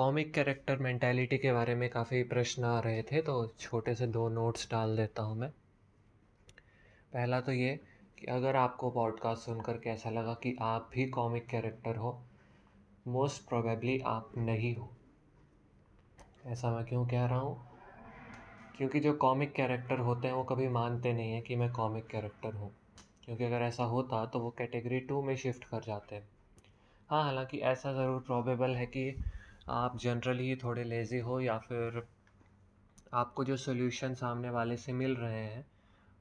Comic character mentality के बारे में काफ़ी प्रश्न आ रहे थे तो छोटे से दो नोट्स डाल देता हूँ मैं। पहला तो ये कि अगर आपको पॉडकास्ट सुनकर कैसा लगा कि आप भी कॉमिक कैरेक्टर हो मोस्ट प्रोबेबली आप नहीं हो। ऐसा मैं क्यों कह रहा हूँ? क्योंकि जो कॉमिक कैरेक्टर होते हैं, वो कभी मानते नहीं हैं कि मैं कॉमिक कैरेक्टर हूँ। क्योंकि अगर ऐसा होता तो वो कैटेगरी टू में शिफ्ट कर जाते हैं। हाँ हालाँकि ऐसा ज़रूर प्रॉबेबल है कि आप जनरली थोड़े लेज़ी हो या फिर आपको जो सोल्यूशन सामने वाले से मिल रहे हैं,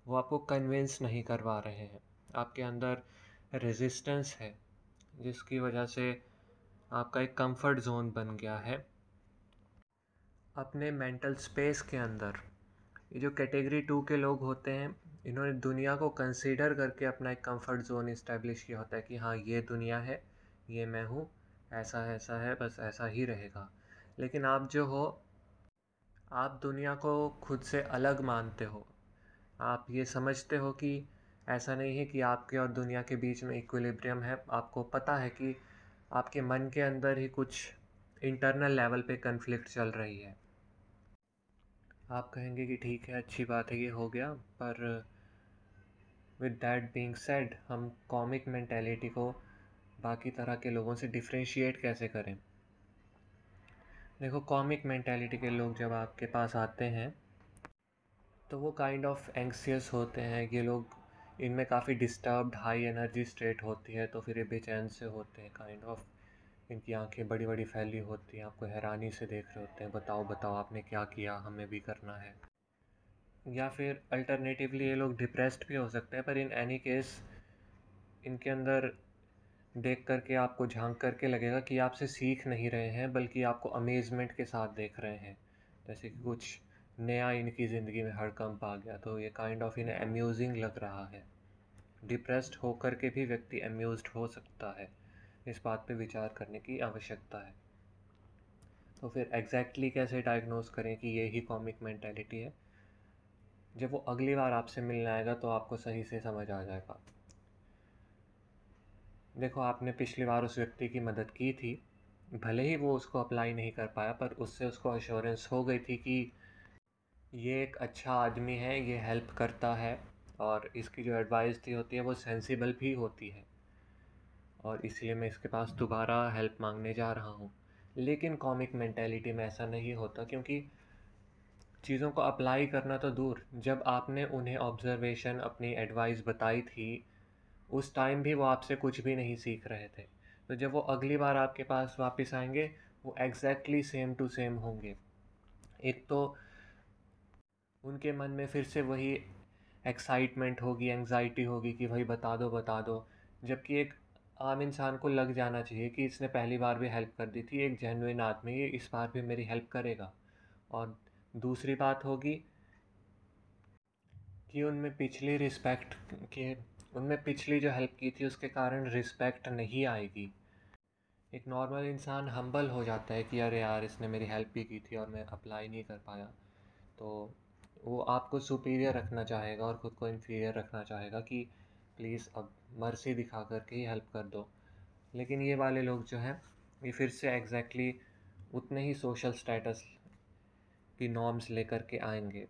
वो आपको कन्विंस नहीं करवा रहे हैं। आपके अंदर रेजिस्टेंस है, जिसकी वजह से आपका एक कंफर्ट जोन बन गया है। अपने मेंटल स्पेस के अंदर, ये जो कैटेगरी टू के लोग होते हैं, इन्होंने दुनिया को कंसीडर करके अपना एक कंफर्ट जोन इस्टेब्लिश किया होता है कि हाँ ये दुनिया है, ये मैं हूँ ऐसा ऐसा है, बस ऐसा ही रहेगा। लेकिन आप जो हो, आप दुनिया को खुद से अलग मानते हो। आप ये समझते हो कि ऐसा नहीं है कि आपके और दुनिया के बीच में इक्विलिब्रियम है। आपको पता है कि आपके मन के अंदर ही कुछ इंटरनल लेवल पे कन्फ्लिक्ट चल रही है। आप कहेंगे कि ठीक है, अच्छी बात है, ये हो गया। पर विद दैट बीइंग सेड हम कॉमिक मेंटेलिटी को बाकी तरह के लोगों से डिफ्रेंशिएट कैसे करें? देखो कॉमिक मैंटेलिटी के लोग जब आपके पास आते हैं तो वो काइंड ऑफ़ एंक्सियस होते हैं ये लोग, इनमें काफ़ी डिस्टर्ब्ड हाई एनर्जी स्टेट होती है तो फिर ये बेचैन से होते हैं काइंड ऑफ़ इनकी आँखें बड़ी बड़ी फैली होती हैं, आपको हैरानी से देख रहे होते हैं, बताओ बताओ, आपने क्या किया, हमें भी करना है। या फिर अल्टरनेटिवली ये लोग डिप्रेस्ड भी हो सकते हैं, पर इन एनी केस इनके अंदर देख करके आपको झाँक करके लगेगा कि आपसे सीख नहीं रहे हैं, बल्कि आपको अमेज़मेंट के साथ देख रहे हैं। जैसे कि कुछ नया इनकी ज़िंदगी में हड़कंप आ गया तो ये काइंड ऑफ़ इन्हें अम्यूजिंग लग रहा है। डिप्रेस्ड होकर के भी व्यक्ति अम्यूज़ हो सकता है। इस बात पे विचार करने की आवश्यकता है। तो फिर एग्जैक्टली exactly कैसे डायग्नोस करें कि ये ही कॉमिक मैंटेलिटी है? जब वो अगली बार आपसे मिलने आएगा तो आपको सही से समझ आ जाएगा। देखो, आपने पिछली बार उस व्यक्ति की मदद की थी। भले ही वो उसको अप्लाई नहीं कर पाया, पर उससे उसको अश्योरेंस हो गई थी कि ये एक अच्छा आदमी है, ये हेल्प करता है और इसकी जो एडवाइस थी होती है, वो सेंसिबल भी होती है। और इसलिए मैं इसके पास दोबारा हेल्प मांगने जा रहा हूँ। लेकिन कॉमिक मैंटेलिटी में ऐसा नहीं होता, क्योंकि चीज़ों को अप्लाई करना तो दूर। जब आपने उन्हें ऑब्ज़र्वेशन अपनी एडवाइस बताई थी उस टाइम भी वो आपसे कुछ भी नहीं सीख रहे थे। तो जब वो अगली बार आपके पास वापस आएँगे, वो एग्जैक्टली सेम टू सेम होंगे। एक तो उनके मन में फिर से वही एक्साइटमेंट होगी एंग्जाइटी होगी कि भाई बता दो बता दो। जबकि एक आम इंसान को लग जाना चाहिए कि इसने पहली बार भी हेल्प कर दी थी, एक जेनुइन आदमी ये इस बार भी मेरी हेल्प करेगा। और दूसरी बात होगी कि उनमें पिछली रिस्पेक्ट के उनमें पिछली जो हेल्प की थी, उसके कारण रिस्पेक्ट नहीं आएगी। एक नॉर्मल इंसान हम्बल हो जाता है कि, अरे यार, इसने मेरी हेल्प भी की थी और मैं अप्लाई नहीं कर पाया। तो वो आपको सुपीरियर रखना चाहेगा और ख़ुद को इन्फीरियर रखना चाहेगा कि प्लीज़ अब मर्सी दिखा करके ही हेल्प कर दो। लेकिन ये वाले लोग जो हैं, ये फिर से एग्जैक्टली exactly उतने ही सोशल स्टेटस की नॉर्म्स लेकर के आएँगे,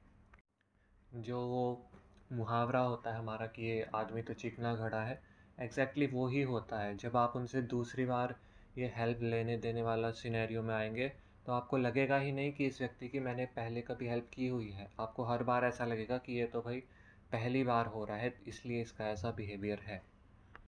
जो वो मुहावरा होता है हमारा कि ये आदमी तो चिकना घड़ा है। एग्जैक्टली exactly वो ही होता है। जब आप उनसे दूसरी बार ये हेल्प लेने देने वाला सिनेरियो में आएँगे तो आपको लगेगा ही नहीं कि इस व्यक्ति की मैंने पहले कभी हेल्प की हुई है। आपको हर बार ऐसा लगेगा कि ये तो भाई पहली बार हो रहा है, इसलिए इसका ऐसा बिहेवियर है।